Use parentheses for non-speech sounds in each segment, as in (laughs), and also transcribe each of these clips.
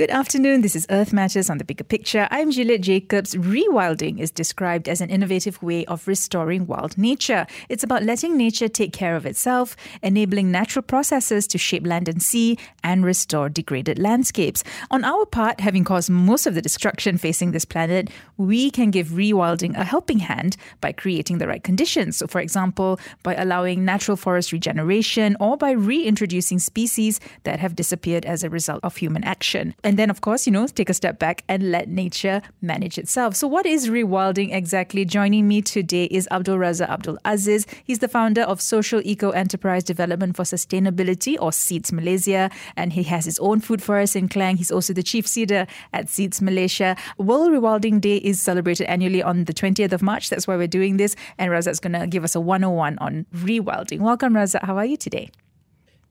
Good afternoon. This is Earth Matters on the Bigger Picture. I'm Juliet Jacobs. Rewilding is described as an innovative way of restoring wild nature. It's about letting nature take care of itself, enabling natural processes to shape land and sea, and restore degraded landscapes. On our part, having caused most of the destruction facing this planet, we can give rewilding a helping hand by creating the right conditions. So, for example, by allowing natural forest regeneration or by reintroducing species that have disappeared as a result of human action. And then, of course, you know, take a step back and let nature manage itself. So, what is rewilding exactly? Joining me today is Abdul Razak Abdul Aziz. He's the founder of Social Eco Enterprise Development for Sustainability, or SEEDS Malaysia, and he has his own food forest in Klang. He's also the chief seeder at SEEDS Malaysia. World Rewilding Day is celebrated annually on the 20th of March. That's why we're doing this. And Razak's going to give us a 101 on rewilding. Welcome, Razak. How are you today?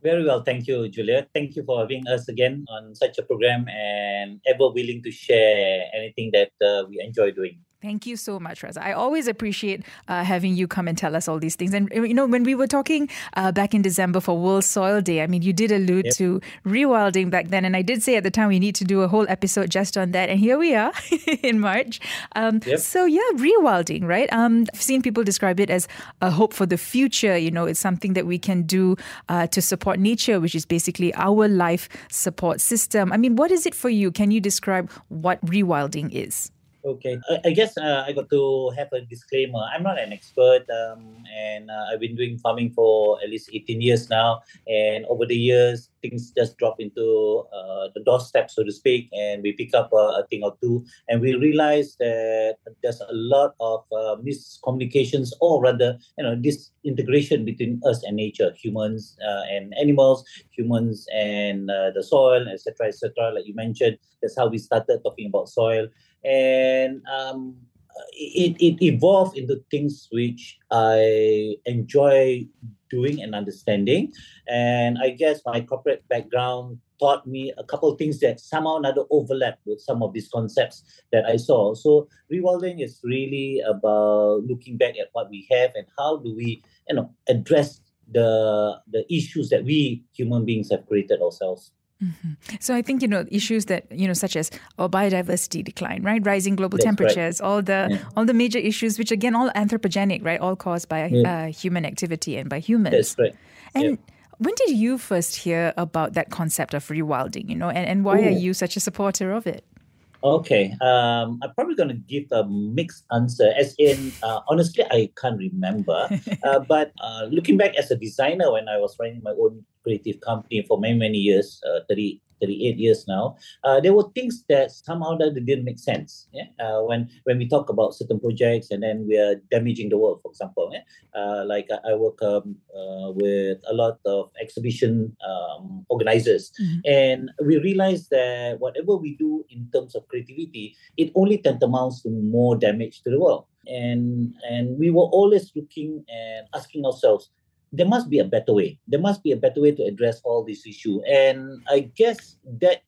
Very well, thank you, Julia. Thank you for having us again on such a program and ever willing to share anything that uh, we enjoy doing. Thank you so much, Razak. I always appreciate uh, having you come and tell us all these things. And, you know, when we were talking uh, back in December for World Soil Day, I mean, you did allude yep. to rewilding back then. And I did say at the time we need to do a whole episode just on that. And here we are (laughs) in March. Um, yep. So, yeah, rewilding, right? Um, I've seen people describe it as a hope for the future. You know, it's something that we can do uh, to support nature, which is basically our life support system. I mean, what is it for you? Can you describe what rewilding is? Okay, I, I guess uh, I got to have a disclaimer. I'm not an expert, um, and uh, I've been doing farming for at least 18 years now. And over the years, things just drop into uh, the doorstep, so to speak, and we pick up a, a thing or two, and we realize that there's a lot of uh, miscommunications, or rather, you know, disintegration between us and nature, humans uh, and animals, humans and uh, the soil, etc., etc. Like you mentioned, that's how we started talking about soil and um, it, it evolved into things which I enjoy doing and understanding. And I guess my corporate background taught me a couple of things that somehow or another overlap with some of these concepts that I saw. So rewilding is really about looking back at what we have and how do we, you know, address the the issues that we human beings have created ourselves. Mm-hmm. So I think you know issues that you know such as oh, biodiversity decline, right? Rising global That's temperatures, right. all the yeah. all the major issues, which again all anthropogenic, right? All caused by uh, human activity and by humans. That's right. And yeah. when did you first hear about that concept of rewilding? You know, and, and why Ooh. are you such a supporter of it? Okay, um, I'm probably going to give a mixed answer. As in, uh, honestly, I can't remember. (laughs) uh, but uh, looking back as a designer, when I was running my own creative company for many many years, uh, 30 38 years now, uh, there were things that somehow that didn't make sense. Yeah? Uh, when when we talk about certain projects and then we are damaging the world, for example. Yeah? Uh, like I, I work um, uh, with a lot of exhibition um, organizers, mm-hmm. and we realize that whatever we do in terms of creativity, it only tantamounts to more damage to the world. And and we were always looking and asking ourselves, there must be a better way. There must be a better way to address all this issue. And I guess that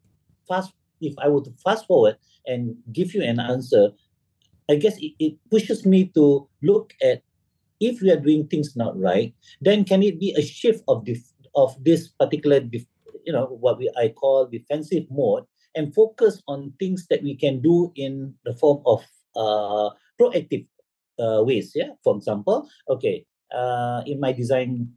fast, if I were to fast forward and give you an answer, I guess it, it pushes me to look at if we are doing things not right, then can it be a shift of def- of this particular, you know, what we I call defensive mode, and focus on things that we can do in the form of uh, proactive uh, ways. Yeah, for example, okay, uh, in my design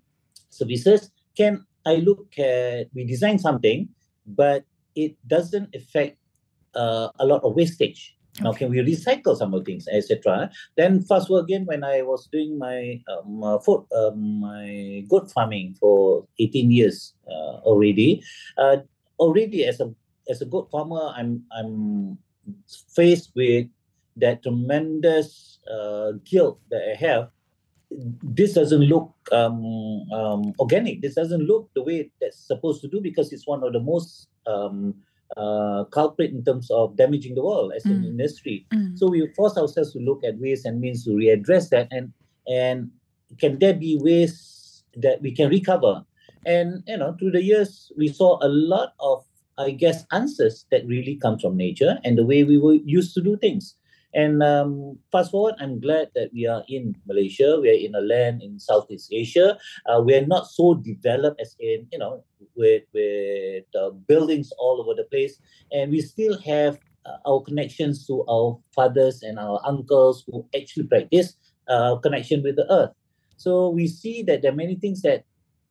services can I look at we design something, but it doesn't affect uh, a lot of wastage. Okay. Now, can we recycle some of things, etc.? Then fast forward again when I was doing my um, uh, food, um, my goat farming for 18 years uh, already. Uh, already as a as a goat farmer, I'm I'm faced with that tremendous uh, guilt that I have this doesn't look um, um, organic. This doesn't look the way that's supposed to do because it's one of the most um, uh, culprit in terms of damaging the world as mm. an industry. Mm. So we force ourselves to look at ways and means to readdress that, and and can there be ways that we can recover? And you know, through the years, we saw a lot of, I guess, answers that really come from nature and the way we were used to do things. And um, fast forward, I'm glad that we are in Malaysia. We are in a land in Southeast Asia. Uh, we are not so developed as in, you know, with, with uh, buildings all over the place. And we still have uh, our connections to our fathers and our uncles who actually practice uh, connection with the earth. So we see that there are many things that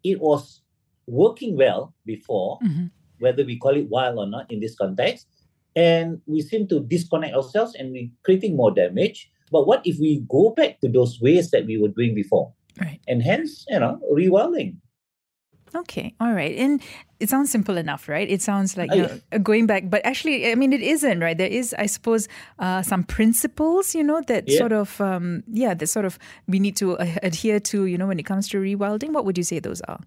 it was working well before, mm-hmm. whether we call it wild or not in this context. And we seem to disconnect ourselves and we're creating more damage. But what if we go back to those ways that we were doing before? Right. And hence, you know, rewilding. Okay, all right. And it sounds simple enough, right? It sounds like you know, going back, but actually, I mean, it isn't, right? There is, I suppose, uh, some principles, you know, that yeah. sort of, um, yeah, that sort of we need to uh, adhere to, you know, when it comes to rewilding. What would you say those are?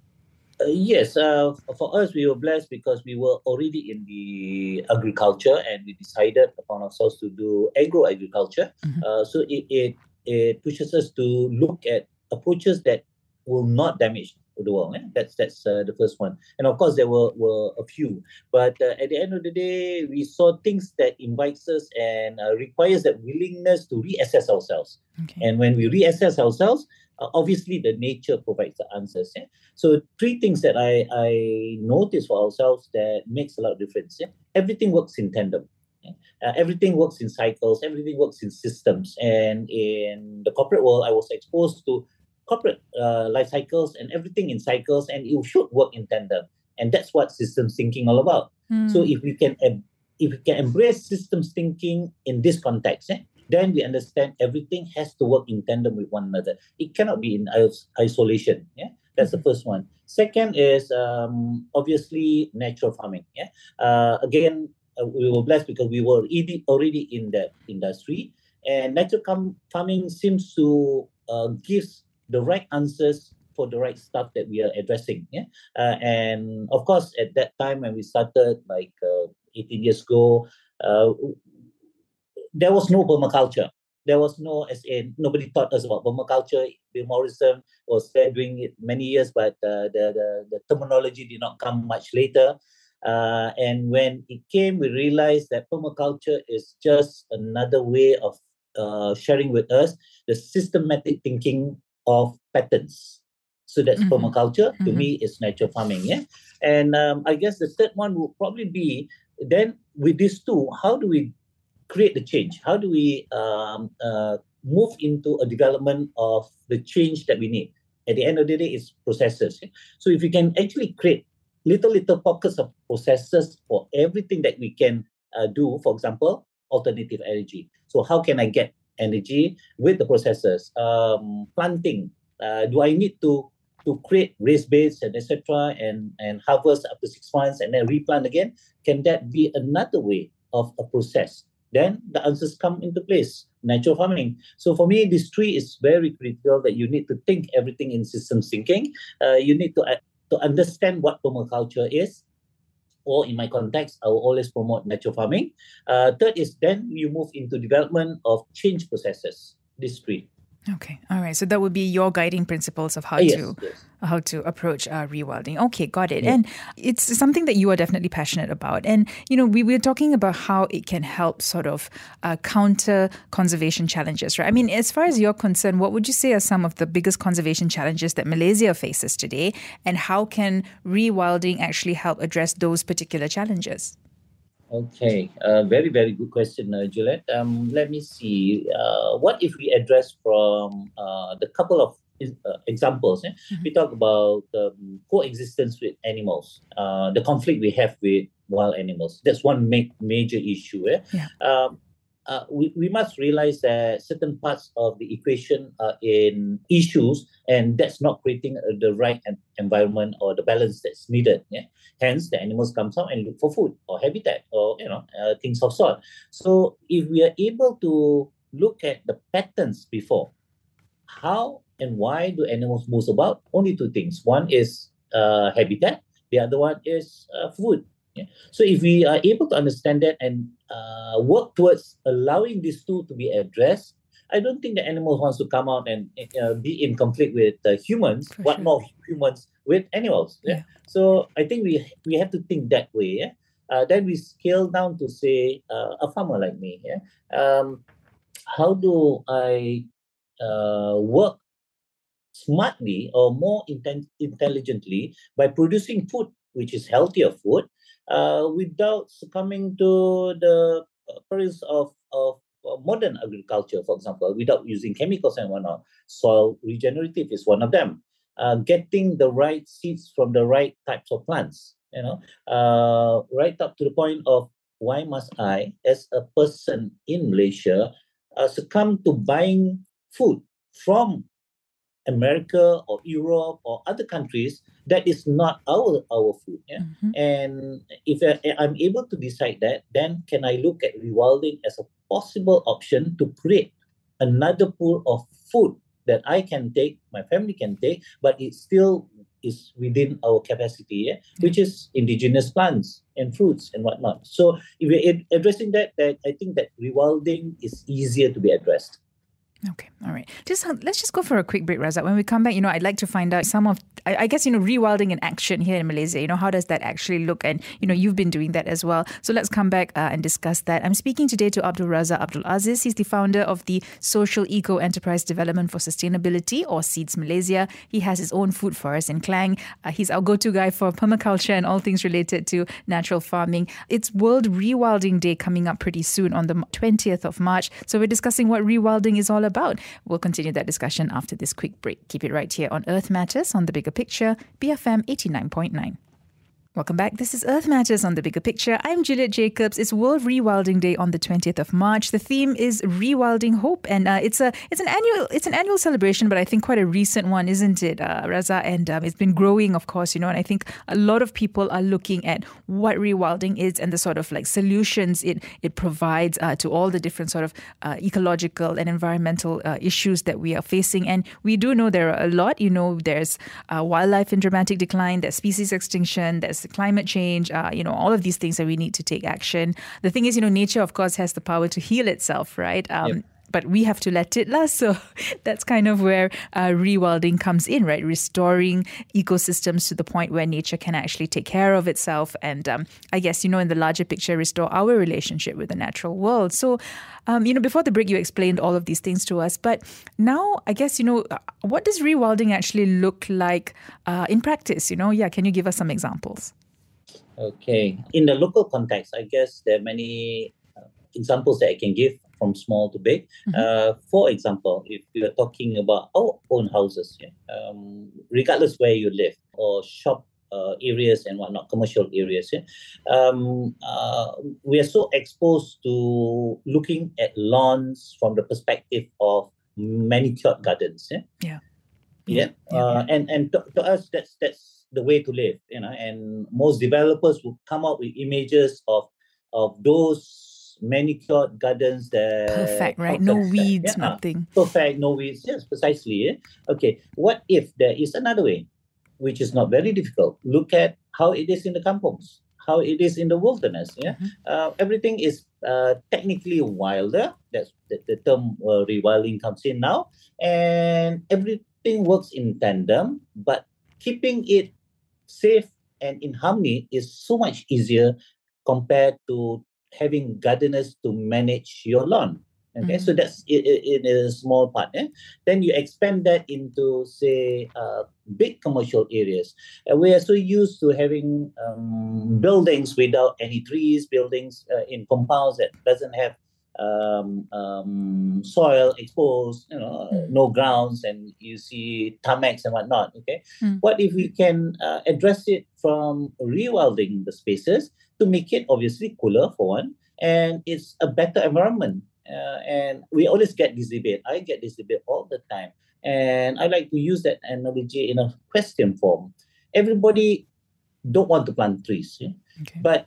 Uh, yes, uh, for us, we were blessed because we were already in the agriculture and we decided upon ourselves to do agro agriculture. Mm-hmm. Uh, so it, it, it pushes us to look at approaches that will not damage the world. Eh? That's that's uh, the first one. And of course, there were, were a few. But uh, at the end of the day, we saw things that invites us and uh, requires that willingness to reassess ourselves. Okay. And when we reassess ourselves, uh, obviously the nature provides the answers. Yeah? So three things that I, I notice for ourselves that makes a lot of difference. Yeah? Everything works in tandem. Uh, everything works in cycles, everything works in systems. And in the corporate world, I was exposed to corporate uh, life cycles and everything in cycles, and it should work in tandem. And that's what systems thinking all about. Mm. So if we can if we can embrace systems thinking in this context, eh, then we understand everything has to work in tandem with one another. It cannot be in isolation. Yeah, that's the first one. Second is um, obviously natural farming. Yeah, uh, again, uh, we were blessed because we were already in that industry, and natural farming seems to uh, gives the right answers for the right stuff that we are addressing. Yeah, uh, and of course, at that time when we started, like uh, 18 years ago, uh, there was no permaculture. There was no, as in, nobody taught us about permaculture. Bill Mollison was there doing it many years, but uh, the, the, the terminology did not come much later. Uh, and when it came, we realized that permaculture is just another way of uh, sharing with us the systematic thinking of patterns. So that's mm-hmm. permaculture. To mm-hmm. me, it's natural farming. Yeah, and um, I guess the third one will probably be then with these two, how do we create the change? How do we um, uh, move into a development of the change that we need? At the end of the day, it's processes. So if we can actually create little little pockets of processes for everything that we can uh, do, for example, alternative energy. So how can I get energy with the processes? Um, planting. Uh, do I need to to create raised beds and etc. and and harvest after six months and then replant again? Can that be another way of a process? Then the answers come into place. Natural farming. So for me, this tree is very critical that you need to think everything in systems thinking. Uh, you need to uh, to understand what permaculture is. Or in my context, I will always promote natural farming. Uh, third is then you move into development of change processes. This tree. Okay, all right. So that would be your guiding principles of how yes, to yes. how to approach uh, rewilding. Okay, got it. Yeah. And it's something that you are definitely passionate about. And you know, we were talking about how it can help sort of uh, counter conservation challenges, right? I mean, as far as you're concerned, what would you say are some of the biggest conservation challenges that Malaysia faces today, and how can rewilding actually help address those particular challenges? Okay, uh, very, very good question, uh, Juliet. Um, let me see. Uh, what if we address from uh, the couple of uh, examples? Eh? Mm-hmm. We talk about um, coexistence with animals, uh, the conflict we have with wild animals. That's one ma- major issue. Eh? Yeah. Um, uh, we, we must realize that certain parts of the equation are in issues and that's not creating uh, the right environment or the balance that's needed yeah hence the animals comes out and look for food or habitat or you know uh, things of sort. So if we are able to look at the patterns before how and why do animals move about? Only two things. One is uh, habitat. The other one is uh, food. Yeah. So if we are able to understand that and uh, work towards allowing these two to be addressed, I don't think the animal wants to come out and uh, be in conflict with uh, humans. For what sure. more humans with animals? Yeah? yeah. So I think we we have to think that way. Yeah. Uh, then we scale down to say uh, a farmer like me. Yeah. Um, how do I uh, work smartly or more inten- intelligently by producing food which is healthier food uh, without succumbing to the perils of, of modern agriculture, for example, without using chemicals and whatnot. Soil regenerative is one of them. Uh, getting the right seeds from the right types of plants, you know, uh, right up to the point of why must I, as a person in Malaysia, uh, succumb to buying food from America or Europe or other countries that is not our our food. Yeah? Mm-hmm. And if I, I'm able to decide that, then can I look at rewilding as a possible option to create another pool of food that I can take, my family can take, but it still is within our capacity, yeah? Which is indigenous plants and fruits and whatnot. So if we're addressing that, that I think that rewilding is easier to be addressed. Okay, all right. Just uh, let's just go for a quick break, Razak. When we come back, you know, I'd like to find out some of, I, I, guess, you know, rewilding in action here in Malaysia. You know, how does that actually look? And you know, you've been doing that as well. So let's come back uh, and discuss that. I'm speaking today to Abdul Razak Abdul Aziz. He's the founder of the Social Eco Enterprise Development for Sustainability, or SEEDS Malaysia. He has his own food forest in Klang. Uh, he's our go-to guy for permaculture and all things related to natural farming. It's World Rewilding Day coming up pretty soon on the 20th of March. So we're discussing what rewilding is all about. We'll continue that discussion after this quick break. Keep it right here on Earth Matters on the Bigger Picture, BFM 89.9. Welcome back. This is Earth Matters on the Bigger Picture. I'm Juliet Jacobs. It's World Rewilding Day on the 20th of March. The theme is Rewilding Hope, and uh, it's a it's an annual it's an annual celebration, but I think quite a recent one, isn't it, uh, Razak? And um, it's been growing, of course, you know. And I think a lot of people are looking at what rewilding is and the sort of like solutions it it provides uh, to all the different sort of uh, ecological and environmental uh, issues that we are facing. And we do know there are a lot. You know, there's uh, wildlife in dramatic decline, there's species extinction, there's climate change, uh, you know, all of these things that we need to take action. The thing is, you know, nature, of course, has the power to heal itself, right? Um, yep but we have to let it last. (laughs) So that's kind of where uh, rewilding comes in, right? Restoring ecosystems to the point where nature can actually take care of itself. And um, I guess, you know, in the larger picture, restore our relationship with the natural world. So, um, you know, before the break, you explained all of these things to us. But now, I guess, you know, uh, what does rewilding actually look like uh, in practice? You know, yeah, can you give us some examples? Okay. In the local context, I guess there are many uh, examples that I can give from small to big. Mm-hmm. Uh, for example, if you're talking about our own houses, yeah, um, regardless where you live or shop uh, areas and whatnot, commercial areas, yeah, um, uh, we are so exposed to looking at lawns from the perspective of manicured gardens. Yeah. Yeah. Yeah. yeah. Uh, and and to, to us, that's that's the way to live, you know. And most developers will come up with images of of those manicured gardens that perfect, right? No weeds, yeah, nothing. Perfect, no weeds. Yes, precisely. Yeah? Okay. What if there is another way, which is not very difficult? Look at how it is in the kampongs, how it is in the wilderness. Yeah, mm-hmm. uh, everything is uh, technically wilder. That's the, the term uh, rewilding comes in now, and everything works in tandem. But keeping it safe and in harmony is so much easier compared to having gardeners to manage your lawn. Okay, mm-hmm. so that's in a small part. Eh? Then you expand that into, say, uh, big commercial areas. Uh, we are so used to having um, buildings without any trees, buildings uh, in compounds that doesn't have um, um, soil exposed, you know, mm. no grounds, and you see tarmacs and whatnot. Okay, mm. what if we can uh, address it from rewilding the spaces to make it obviously cooler for one, and it's a better environment. Uh, and we always get this debate. I get this debate all the time, and I like to use that analogy in a question form. Everybody don't want to plant trees, yeah? okay. but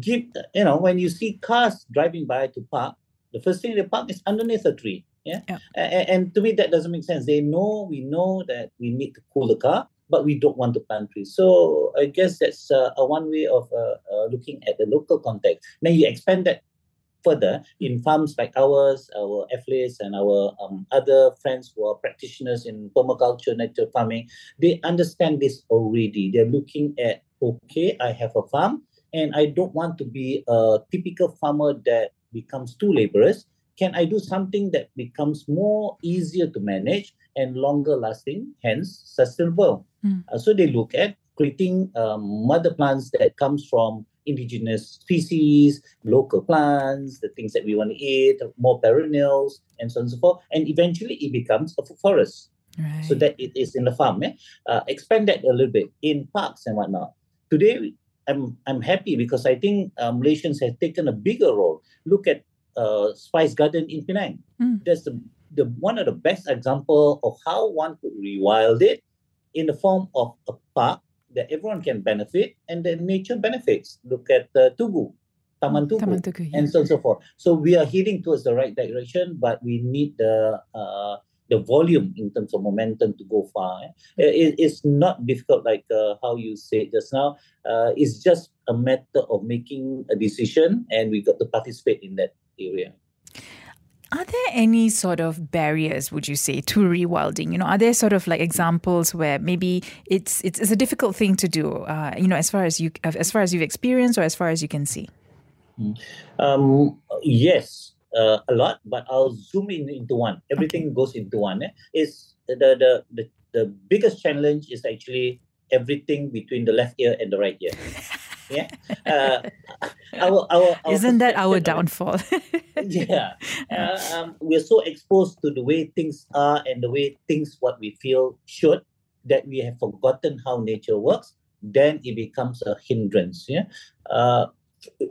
give you know when you see cars driving by to park, the first thing they park is underneath a tree. Yeah, yeah. And, and to me that doesn't make sense. They know we know that we need to cool the car, but we don't want to plant trees. So I guess that's uh, a one way of uh, uh, looking at the local context. Then you expand that further in farms like ours, our affiliates and our um, other friends who are practitioners in permaculture, natural farming, they understand this already. They're looking at, okay, I have a farm and I don't want to be a typical farmer that becomes too laborious. can I do something that becomes more easier to manage and longer lasting, hence sustainable? Mm. Uh, so they look at creating um, mother plants that comes from indigenous species, local plants, the things that we want to eat, more perennials, and so on and so forth. And eventually it becomes a forest. Right. So that it is in the farm. Eh? Uh, expand that a little bit in parks and whatnot. Today, I'm I'm happy because I think uh, Malaysians have taken a bigger role. Look at uh, Spice Garden in Penang. Mm. That's the, the one of the best example of how one could rewild it in the form of a park that everyone can benefit and the nature benefits. Look at uh, Tugu, Taman Tugu, Taman Tugu, yeah. and so on and so forth. So we are heading towards the right direction, but we need the uh, the volume in terms of momentum to go far. eh. It- it's not difficult like uh, how you said just now. Uh, it's just a matter of making a decision, and we got to participate in that area. Are there any sort of barriers, would you say, to rewilding? You know, are there sort of like examples where maybe it's it's, it's a difficult thing to do? Uh, you know, as far as you as far as you've experienced or as far as you can see. Um, yes, uh, a lot, but I'll zoom in into one. Everything goes into one. Eh? Is the, the the the biggest challenge is actually everything between the left ear and the right ear. (laughs) Yeah, uh, our, our, our Isn't that our downfall? (laughs) (laughs) yeah. Uh, um, we're so exposed to the way things are and the way things what we feel should that we have forgotten how nature works then it becomes a hindrance yeah? Uh,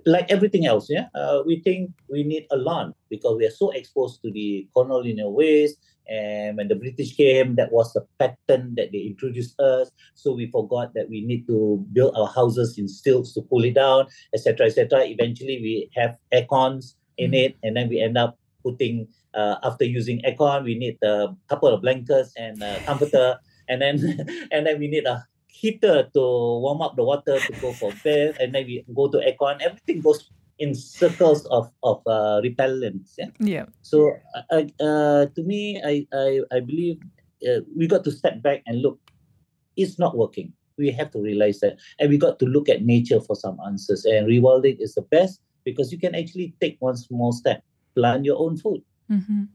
like everything else yeah uh, we think we need a lawn because we are so exposed to the colonial ways and when the british came that was the pattern that they introduced us. So we forgot that we need to build our houses in stilts to cool it down etc etc eventually we have air cons in Mm. it, and then we end up putting uh, after using aircon, we need a couple of blankets and a comforter, and then (laughs) and then we need a heater to warm up the water to go for bed, and then we go to aircon. Everything goes in circles of of uh, repellents. Yeah. yeah. So uh, uh, to me, I I, I believe uh, we got to step back and look. It's not working. We have to realize that, and we got to look at nature for some answers. And rewilding is the best because you can actually take one small step, plant your own food. hmm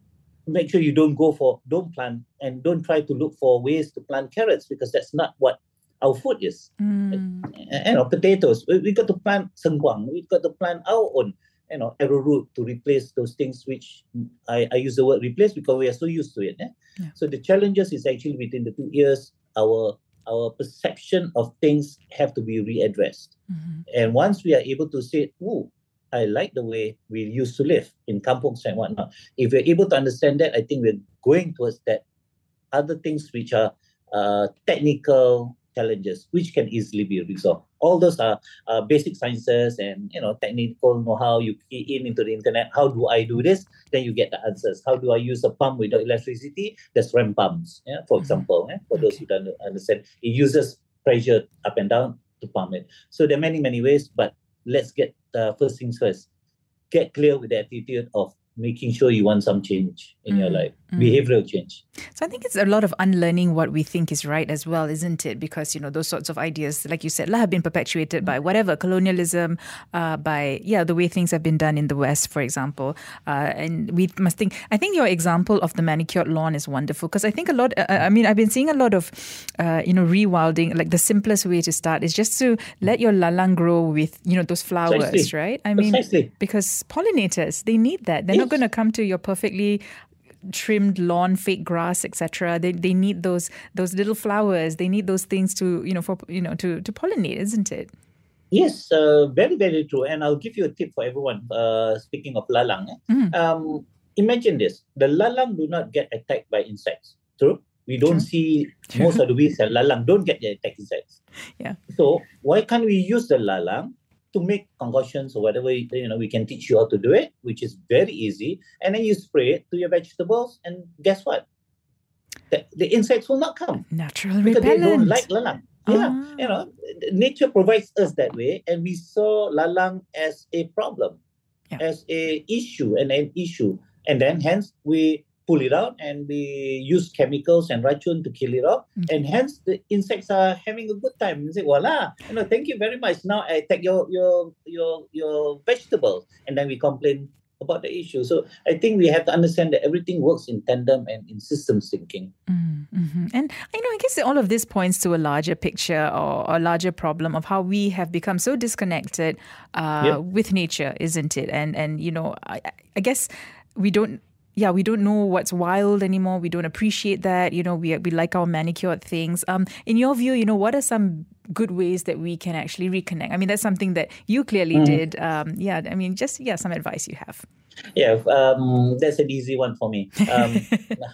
Make sure you don't go for don't plant and don't try to look for ways to plant carrots because that's not what our food is. Mm. You know, potatoes. We, we got to plant sengkuang. We got to plant our own. You know, arrowroot to replace those things which I, I use the word replace because we are so used to it. eh? Yeah. So the challenges is actually within the two years, our our perception of things have to be readdressed. Mhm. And once we are able to say, oh, I like the way we used to live in kampungs and whatnot. If we're able to understand that, I think we're going towards that other things which are uh, technical challenges, which can easily be resolved. All those are uh, basic sciences and you know technical know-how. You key in into the internet. How do I do this? Then you get the answers. How do I use a pump without electricity? There's ram pumps, yeah, for Mhm. example. eh, for those who don't understand, it uses pressure up and down to pump it. So there are many many ways, but let's get uh, first things first. Get clear with the attitude of making sure you want some change in your Mm, life, mm. behavioral change. So I think it's a lot of unlearning what we think is right as well, isn't it? Because you know those sorts of ideas, like you said, have been perpetuated by whatever colonialism, uh, by yeah the way things have been done in the West, for example. Uh, and we must think. I think your example of the manicured lawn is wonderful because I think a lot. Uh, I mean, I've been seeing a lot of uh, you know rewilding. Like the simplest way to start is just to let your lalang grow with you know those flowers, Precisely. right? I mean, Precisely. because pollinators they need that. They're not. Going to come to your perfectly trimmed lawn, fake grass, etc. They they need those those little flowers. They need those things to you know for you know to to pollinate, isn't it? Yes, uh, very, very true. And I'll give you a tip for everyone. Uh, speaking of lalang, eh? Mm. um, imagine this: the lalang do not get attacked by insects. True, we don't True. see most of the weeds and lalang don't get attacked by insects. Yeah. So why can't we use the lalang to make concoctions or whatever you know? We can teach you how to do it, which is very easy, and then you spray it to your vegetables, and guess what? The, the insects will not come naturally because they don't like lalang. Yeah, Ah. you know, nature provides us that way, and we saw lalang as a problem, Yeah. as a issue and an issue, and then hence we pull it out and we use chemicals and racun to kill it off, Okay. and hence the insects are having a good time. And say, voila, you know, thank you very much. Now I take your your your your vegetables, and then we complain about the issue. So I think we have to understand that everything works in tandem and in systems thinking. Mm-hmm. And you know, I guess all of this points to a larger picture or a larger problem of how we have become so disconnected uh, yep. with nature, isn't it? And and you know, I, I guess we don't yeah, we don't know what's wild anymore. We don't appreciate that. You know, we we like our manicured things. Um, in your view, you know, what are some good ways that we can actually reconnect? I mean, that's something that you clearly mm. did. Um, yeah, I mean, just yeah, some advice you have. Yeah, um, that's an easy one for me. Um,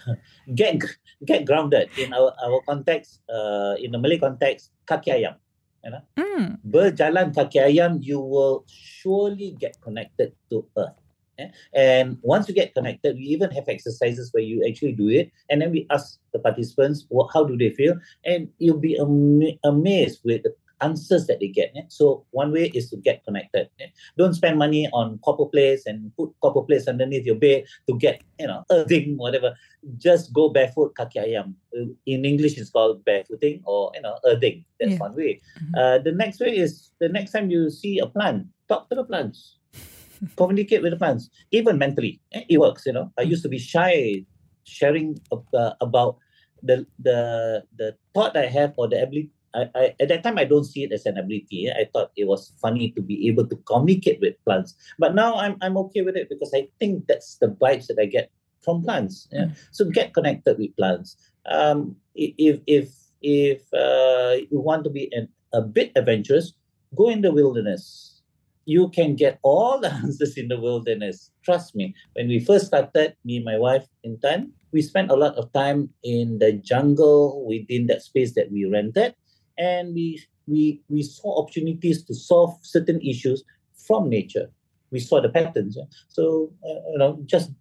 (laughs) get get grounded in our our context. Uh, in the Malay context, kaki ayam. You know, mm. berjalan kaki ayam, you will surely get connected to earth. Yeah? And once you get connected, we even have exercises where you actually do it, and then we ask the participants what, how do they feel, and you'll be am- amazed with the answers that they get. Yeah? So one way is to get connected. Yeah? Don't spend money on copper plates and put copper plates underneath your bed to get you know earthing whatever. Just go barefoot kaki ayam. Uh, in English, it's called barefooting or you know earthing. That's yeah. one way. Mm-hmm. Uh, the next way is the next time you see a plant, talk to the plants communicate with the plants, even mentally. Eh, it works, you know. I used to be shy sharing uh, about the the the thought I have or the ability. I, I, at that time, I don't see it as an ability. Eh? I thought it was funny to be able to communicate with plants. But now I'm, I'm okay with it because I think that's the vibes that I get from plants. Yeah? Mm. So get connected with plants. Um, if if if uh, you want to be an, a bit adventurous, go in the wilderness you can get all the (laughs) answers in the wilderness. Trust me. When we first started, me and my wife in Tan, we spent a lot of time in the jungle within that space that we rented, and we we we saw opportunities to solve certain issues from nature. We saw the patterns. So uh, you know, just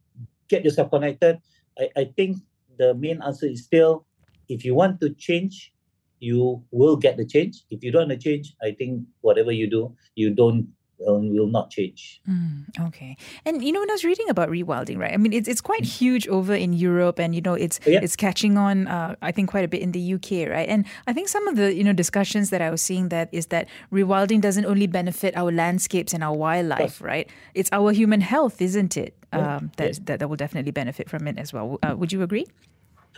get yourself connected. I, I think the main answer is still, if you want to change, you will get the change. If you don't want to change, I think whatever you do, you don't will not change. Mm, okay, and you know when I was reading about rewilding, right? I mean, it's it's quite mm. huge over in Europe, and you know it's yeah. it's catching on. Uh, I think quite a bit in the UK, right? And I think some of the you know discussions that I was seeing that is that rewilding doesn't only benefit our landscapes and our wildlife, right? It's our human health, isn't it? Um, that, yes. that that will definitely benefit from it as well. Uh, would you agree?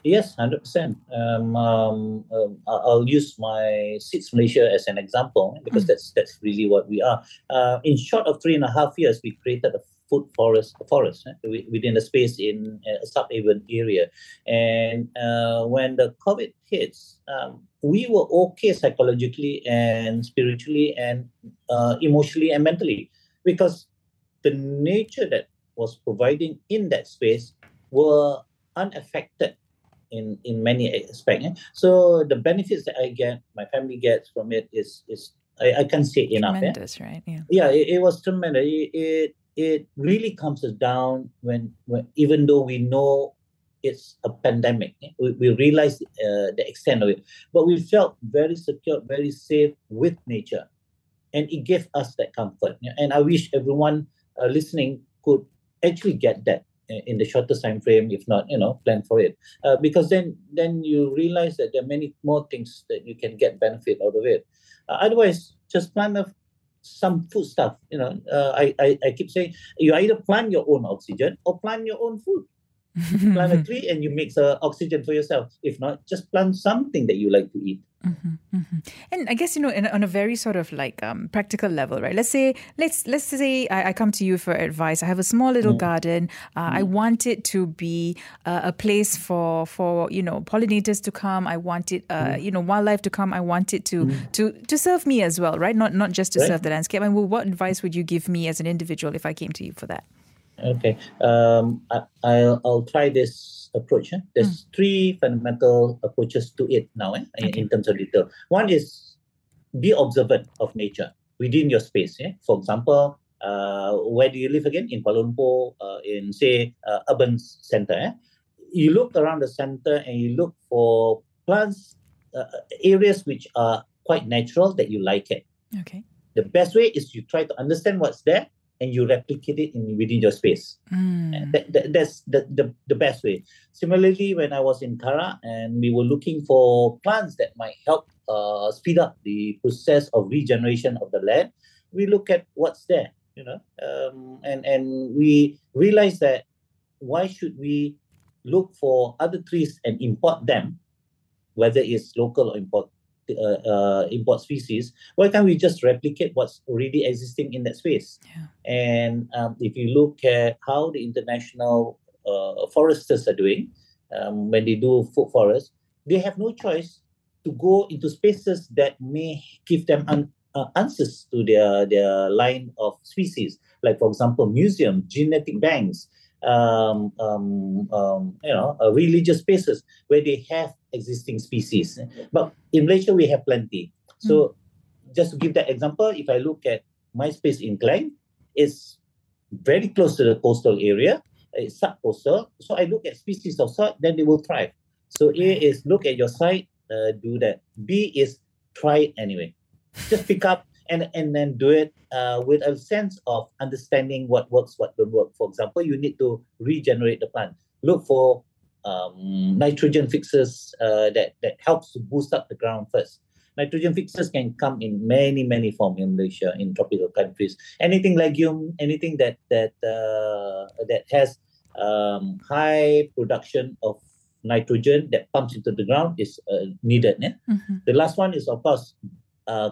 Yes, hundred percent. Um, um, um I'll use my Seeds Malaysia as an example because mm. that's that's really what we are. Uh, in short of three and a half years, we created a food forest forest eh, within a space in a sub-urban area, and uh, when the COVID hits, um, we were okay psychologically and spiritually and uh, emotionally and mentally because the nature that was providing in that space were unaffected in in many aspects. Eh? So the benefits that I get, my family gets from it is is I, I can't say enough. Eh? Tremendous, right? Yeah. Yeah, it, it was tremendous. It, it, it really comes us down when when even though we know it's a pandemic, eh? we, we realize uh, the extent of it, but we felt very secure, very safe with nature, and it gave us that comfort. And I wish everyone uh, listening could actually get that in the shortest time frame if not you know plan for it. Uh, because then then you realize that there are many more things that you can get benefit out of it. Uh, otherwise just plan of some food stuff you know. Uh, I, I i keep saying you either plant your own oxygen or plant your own food plant a tree and you mix uh, oxygen for yourself if not just plant something that you like to eat Mm-hmm, mm-hmm. And I guess you know, in, on a very sort of like um, practical level, right? Let's say, let's let's say I, I, come to you for advice. I have a small little mm. garden. Uh, mm. I want it to be uh, a place for for you know pollinators to come. I want it, uh, mm. you know, wildlife to come. I want it to to to serve me as well, right? Not not just to right. serve the landscape. I mean, well, what advice would you give me as an individual if I came to you for that? Okay, um, I, will I'll try this approach. Eh? There's mm. three fundamental approaches to it now eh? okay. in, terms of detail. One is be observant of nature within your space. Eh? For example, uh, where do you live again? In Kuala Lumpur, uh, in say uh, urban center. Eh? You look around the center and you look for plants, uh, areas which are quite natural that you like it. Okay. The best way is you try to understand what's there and you replicate it in within your space. Mm. That, that, that's the, the, the best way. Similarly, when I was in Kara and we were looking for plants that might help uh, speed up the process of regeneration of the land, we look at what's there. you know, um, and and we realize that why should we look for other trees and import them, whether it's local or import uh, uh, import species, why can't we just replicate what's already existing in that space? Yeah. And um, if you look at how the international uh, foresters are doing, um, when they do food forests, they have no choice to go into spaces that may give them un- uh, answers to their, their line of species. Like, for example, museum, genetic banks, um, um, um, you know, uh, religious spaces where they have existing species. But in Malaysia, we have plenty. So, just to give that example, if I look at my space in Klang, it's very close to the coastal area. It's subcoastal. So I look at species of salt, then they will thrive. So A is look at your site, uh, do that. B is try it anyway. Just pick up and and then do it uh, with a sense of understanding what works, what don't work. For example, you need to regenerate the plant. Look for um, nitrogen fixers uh, that that helps to boost up the ground first. Nitrogen fixers can come in many many forms in Malaysia in tropical countries. Anything legume, anything that that uh, that has um, high production of nitrogen that pumps into the ground is uh, needed. Yeah? Mhm. The last one is, of course, uh,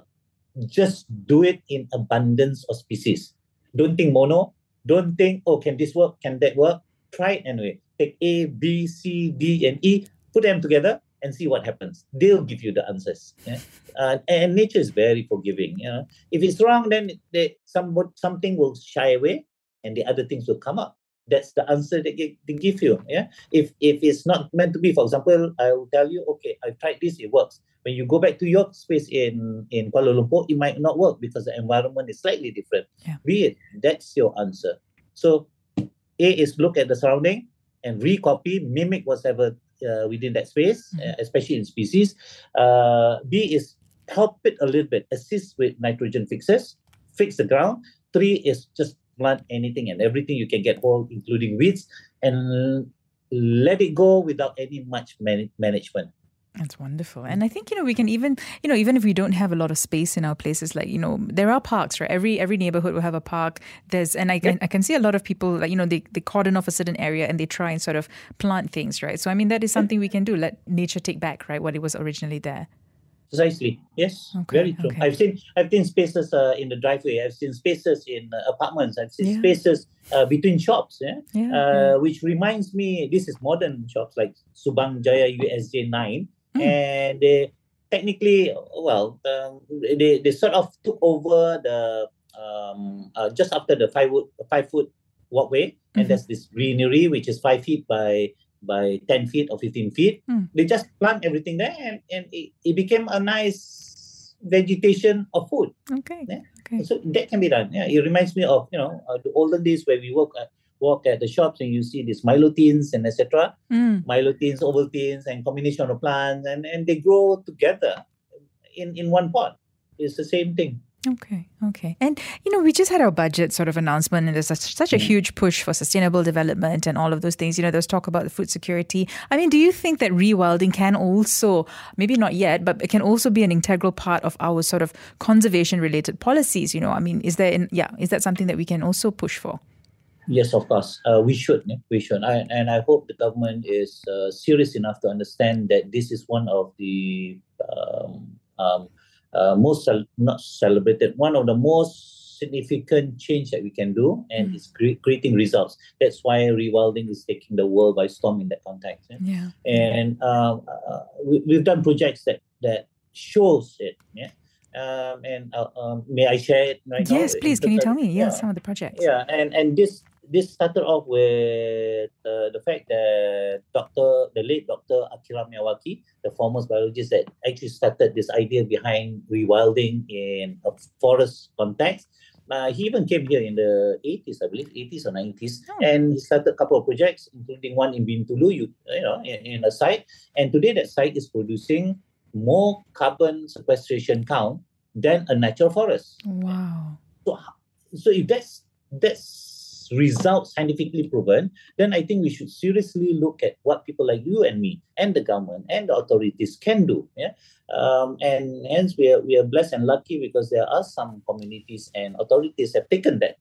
just do it in abundance of species. Don't think mono. Don't think, oh, can this work? Can that work? Try it anyway. Take A, B, C, D, and E, put them together and see what happens. They'll give you the answers. Yeah? Uh, and nature is very forgiving. You know? If it's wrong, then they, some, something will shy away and the other things will come up. That's the answer that they, give you. Yeah. If if it's not meant to be, for example, I will tell you, okay, I tried this, it works. When you go back to your space in in Kuala Lumpur, it might not work because the environment is slightly different. Yeah. Be it that's your answer. So A is look at the surrounding and recopy, mimic whatever uh, within that space, Mhm. uh, especially in species. Uh, B is help it a little bit, assist with nitrogen fixers, fix the ground. Three is just plant anything and everything you can get hold, including weeds, and let it go without any much man- management. That's wonderful. And I think, you know, we can even, you know, even if we don't have a lot of space in our places, like, you know, there are parks, right? Every every neighborhood will have a park. There's and I, Yeah. I can see a lot of people like, you know, they, they cordon off a certain area and they try and sort of plant things, right? So I mean that is something we can do. Let nature take back, right, what it was originally there. Precisely. Yes. Okay, Very true. okay. I've seen I've seen spaces uh, in the driveway. I've seen spaces in uh, apartments. I've seen Yeah. spaces uh, between shops. Yeah. Yeah. Uh, which reminds me, this is modern shops like Subang Jaya USJ nine, Mm. and they technically, well, um, they they sort of took over the um, uh, just after the five foot five foot walkway, and Mhm. there's this greenery which is five feet by by ten feet or fifteen feet. Mm. They just plant everything there, and and it, it became a nice vegetation of food. okay. Yeah. Okay. So that can be done. Yeah, it reminds me of you know uh, the olden days where we work. at, walk at the shops and you see these Milo tins and etc. Mm. Milo tins, ovaltines, and combination of plants, and and they grow together in in one pot. It's the same thing. Okay, okay. And, you know, we just had our budget sort of announcement, and there's such, such a Mm. huge push for sustainable development and all of those things. You know, there's talk about the food security. I mean, do you think that rewilding can also, maybe not yet, but it can also be an integral part of our sort of conservation related policies? You know, I mean, is there, in, yeah, is that something that we can also push for? Yes, of course. Uh, we should. yeah, We should. I, and I hope the government is uh, serious enough to understand that this is one of the um, um, uh, most cel- not celebrated, one of the most significant change that we can do, and Mm. it's cre- creating results. That's why rewilding is taking the world by storm in that context. yeah. Yeah. And um, uh, we, we've done projects that that shows it. Yeah. Um, and uh, um, may I share it right now? Yes, please. Can you tell me? Yeah, Yeah. some of the projects. Yeah, and and this this started off with uh, the fact that Doctor, the late Doctor Akira Miyawaki, the foremost biologist that actually started this idea behind rewilding in a forest context. Uh, he even came here in the 80s, I believe, 80s or 90s, Oh. and he started a couple of projects, including one in Bintulu, you, you know, in, in a site. And today that site is producing more carbon sequestration count than a natural forest Wow. so if that's that's result scientifically proven, then I think we should seriously look at what people like you and me and the government and the authorities can do. Yeah. Um, and hence we are we are blessed and lucky because there are some communities and authorities have taken that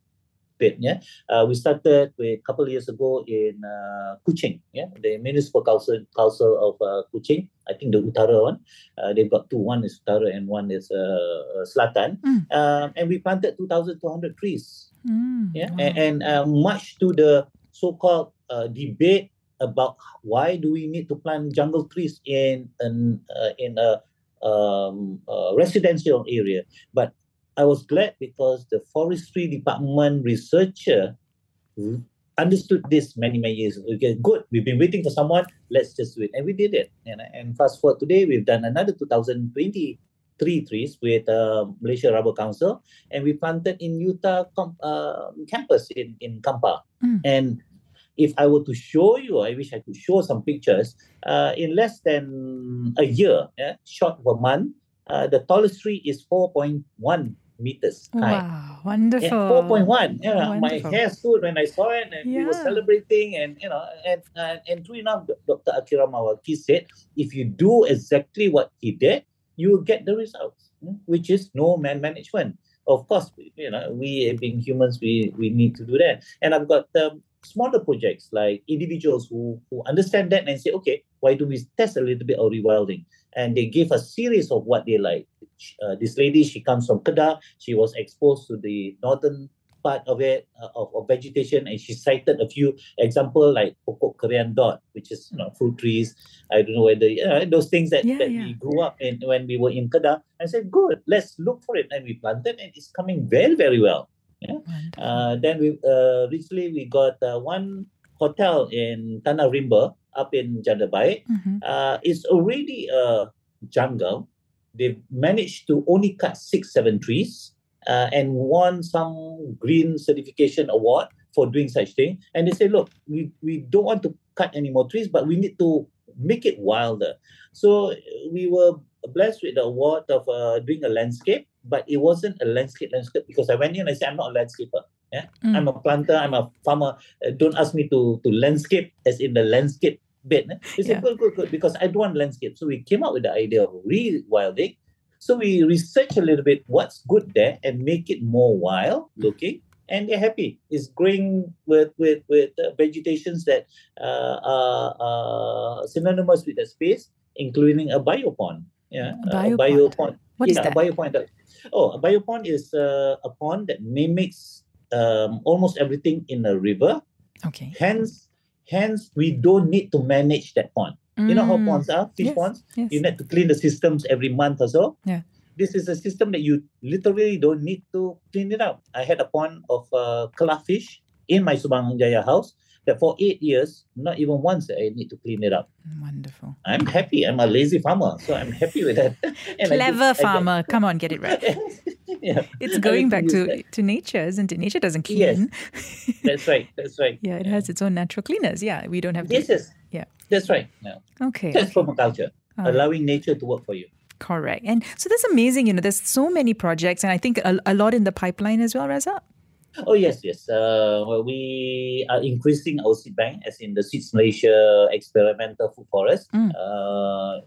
bit. Yeah, uh, we started with, a couple of years ago in uh, Kuching. Yeah, the municipal council council of uh, Kuching. I think the Utara one. Uh, they've got two. One is Utara and one is uh, Selatan. Mm. Um, and we planted 2,200 trees. Mm, Yeah, wow. and, and uh, much to the so-called uh, debate about why do we need to plant jungle trees in an uh, in a um, uh, residential area, but I was glad because the forestry department researcher understood this many many years. ago. Okay, good. We've been waiting for someone. Let's just do it, and we did it. Know, and fast forward today, we've done another 2023 trees with uh, Malaysia Rubber Council, and we planted in UTAR com- uh, campus in in Kampar. Mm. And if I were to show you, I wish I could show some pictures. Uh, in less than a year, yeah, short of a month, uh, the tallest tree is 4.1 meters high. Wow, wonderful. Yeah, 4.1. Yeah, my hair stood when I saw it, and we were celebrating. And you know, and and, and true enough, Dr. Akira Miyawaki said, if you do exactly what he did, you will get the results, mm, which is no man management. Of course, you know, we being humans, we we need to do that. And I've got um, smaller projects like individuals who who understand that and say, okay, why do we test a little bit of rewilding? And they give a series of what they like. Uh, this lady, she comes from Kedah. She was exposed to the northern part of it uh, of, of vegetation, and she cited a few example like pokok Korean dot, which is you know fruit trees. I don't know whether you know, those things that, Yeah, that yeah. we grew up in when we were in Kedah. I said, good, let's look for it, and we planted, and it's coming very very well. Wonderful. Uh, then we uh, recently we got uh, one hotel in Tanah Rimba up in Janda Baik. Mhm. Uh, it's already a jungle. They've managed to only cut six, seven trees uh, and won some green certification award for doing such thing. And they say, look, we, we don't want to cut any more trees, but we need to make it wilder. So we were blessed with the award of uh, doing a landscape, but it wasn't a landscape landscape because I went in and I said, I'm not a landscaper. Mm. I'm a planter, I'm a farmer. Uh, don't ask me to to landscape as in the landscape bit. eh? He said, Yeah. good, good, good, because I don't want landscape. So we came up with the idea of rewilding. So we research a little bit what's good there and make it more wild looking. And they're happy. It's growing with with with uh, vegetations that uh, are, are synonymous with the space, including a biopond. Yeah, A a biopond? biopond. What is yeah, that? a biopond. Oh, a biopond is uh, a pond that mimics um, almost everything in a river. Okay. Hence, hence we don't need to manage that pond. You know how Mm. ponds are, fish Yes, ponds. Yes. You need to clean the systems every month or so. Yeah. This is a system that you literally don't need to clean it up. I had a pond of uh, fish in my Subang Jaya house that for eight years, not even once I need to clean it up. Wonderful. I'm happy. I'm a lazy farmer, so I'm happy with that. (laughs) I Clever I farmer. Come on, get it right. (laughs) yeah, It's going back to, that. to nature, isn't it? Nature doesn't clean. Yes. (laughs) That's right. That's right. yeah, it has its own natural cleaners. Yeah, we don't have to. Yes, yes. Yeah. That's right. Yeah. Okay. That's permaculture, right. allowing nature to work for you. Correct. And so that's amazing. You know, there's so many projects, and I think a, a lot in the pipeline as well, Razak. Oh yes, yes. Uh, well, we are increasing our seed bank, as in the Seeds Malaysia experimental food forest. Mm. Uh,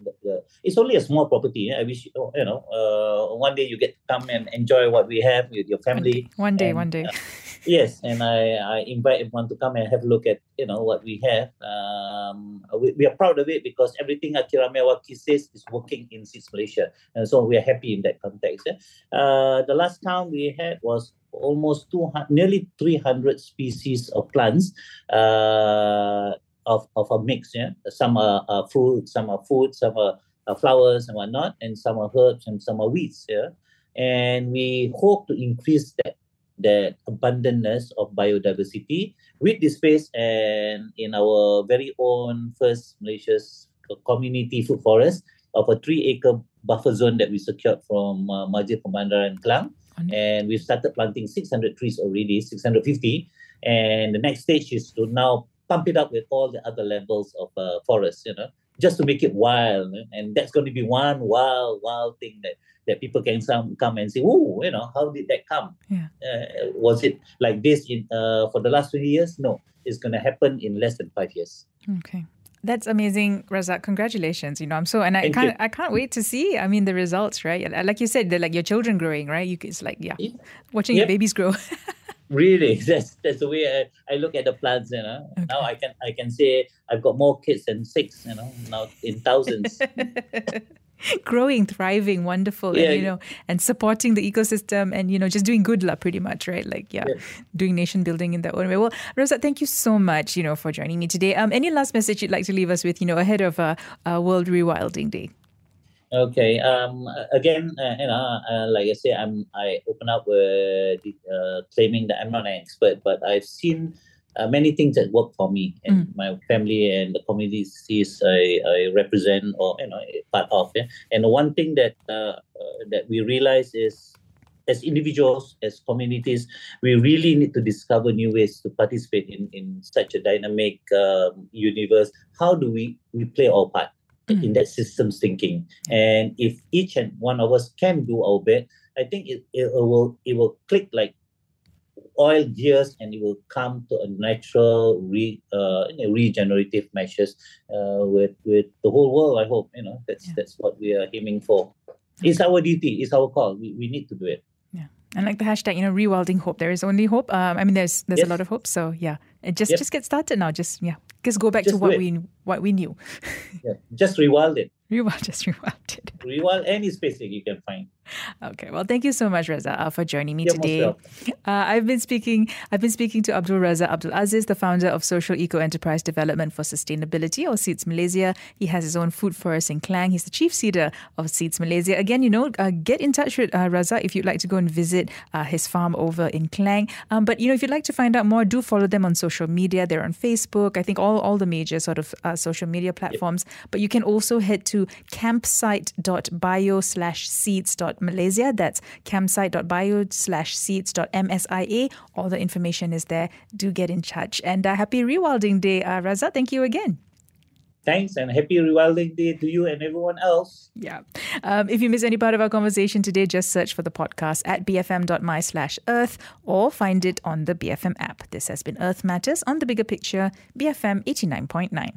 it's only a small property. eh. I wish oh, you know. Uh, one day you get to come and enjoy what we have with your family. One day, And, one day. (laughs) Yes, and I, I invite everyone to come and have a look at you know what we have. Um, we, we are proud of it because everything Akira Miyawaki says is working in Seeds Malaysia, and so we are happy in that context. Uh, the last count we had was almost 200, nearly 300 species of plants uh, of, of a mix. Yeah, some are, are fruit, some are food, some are, are flowers and whatnot, and some are herbs and some are weeds. Yeah, and we hope to increase that that abundantness of biodiversity. With this space and in our very own first Malaysia's community food forest of a three acre buffer zone that we secured from uh, Majlis Perbandaran Klang and we've started planting 600 trees already 650 and the next stage is to now pump it up with all the other levels of uh, forest you know just to make it wild eh, and that's going to be one wild wild thing that that people can some come and say oh you know how did that come Yeah. uh, was it like this in uh, for the last 20 years no it's going to happen in less than five years Okay. That's amazing, Razak. Congratulations. You know, I'm so and I Thank can't you. I can't wait to see. I mean, the results, right? Like you said, they're like your children growing, right? You, it's like yeah, Yeah. watching your babies grow. (laughs) Really, (laughs) that's that's the way I, I look at the plants. You know, okay. now I can I can say I've got more kids than six. You know, now in thousands. (laughs) growing thriving wonderful yeah, and you know and supporting the ecosystem and you know just doing good luck pretty much right like yeah, yeah. doing nation building in their own way well Razak thank you so much you know for joining me today um any last message you'd like to leave us with you know ahead of uh, uh world rewilding day Okay. Um. Again, uh, you know, uh, like I say, I'm I open up with uh, claiming that I'm not an expert, but I've seen uh, many things that work for me and mm. my family and the communities I, I represent or you know part of. Yeah? And one thing that uh, uh, that we realize is as individuals, as communities, we really need to discover new ways to participate in, in such a dynamic um, universe. How do we, we play our part? Mm. in that systems thinking. And if each and one of us can do our bit, I think it, it will it will click like oil gears and it will come to a natural re, uh, regenerative measures uh, with with the whole world. I hope you know that's yeah. that's what we are aiming for. It's our duty. It's our call. We, we need to do it. And like the hashtag, you know, rewilding hope. There is only hope. Um, I mean, there's there's yes. a lot of hope. So yeah, it just yep. just get started now. Just yeah, just go back just to what we what we knew. yeah, just rewild it. (laughs) Rewild, just rewild it. Rewild any spacing you can find. Okay, well, thank you so much, Razak, uh, for joining me You're today. Uh, I've been speaking. I've been speaking to Abdul Razak Abdul Aziz, the founder of Social Eco Enterprise Development for Sustainability, or Seeds Malaysia. He has his own food forest in Klang. He's the chief seeder of Seeds Malaysia. Again, you know, uh, get in touch with uh, Razak if you'd like to go and visit uh, his farm over in Klang. Um, but you know, if you'd like to find out more, do follow them on social media. They're on Facebook. I think all all the major sort of uh, social media platforms. Yep. But you can also head to campsite.bio Malaysia. That's campsite.bio slash seeds.msia. All the information is there. Do get in touch. And uh, happy Rewilding Day, uh, Razak. Thank you again. Thanks and happy Rewilding Day to you and everyone else. Yeah. Um, if you miss any part of our conversation today, just search for the podcast at bfm.my slash earth or find it on the BFM app. This has been Earth Matters on the Bigger Picture, BFM 89.9.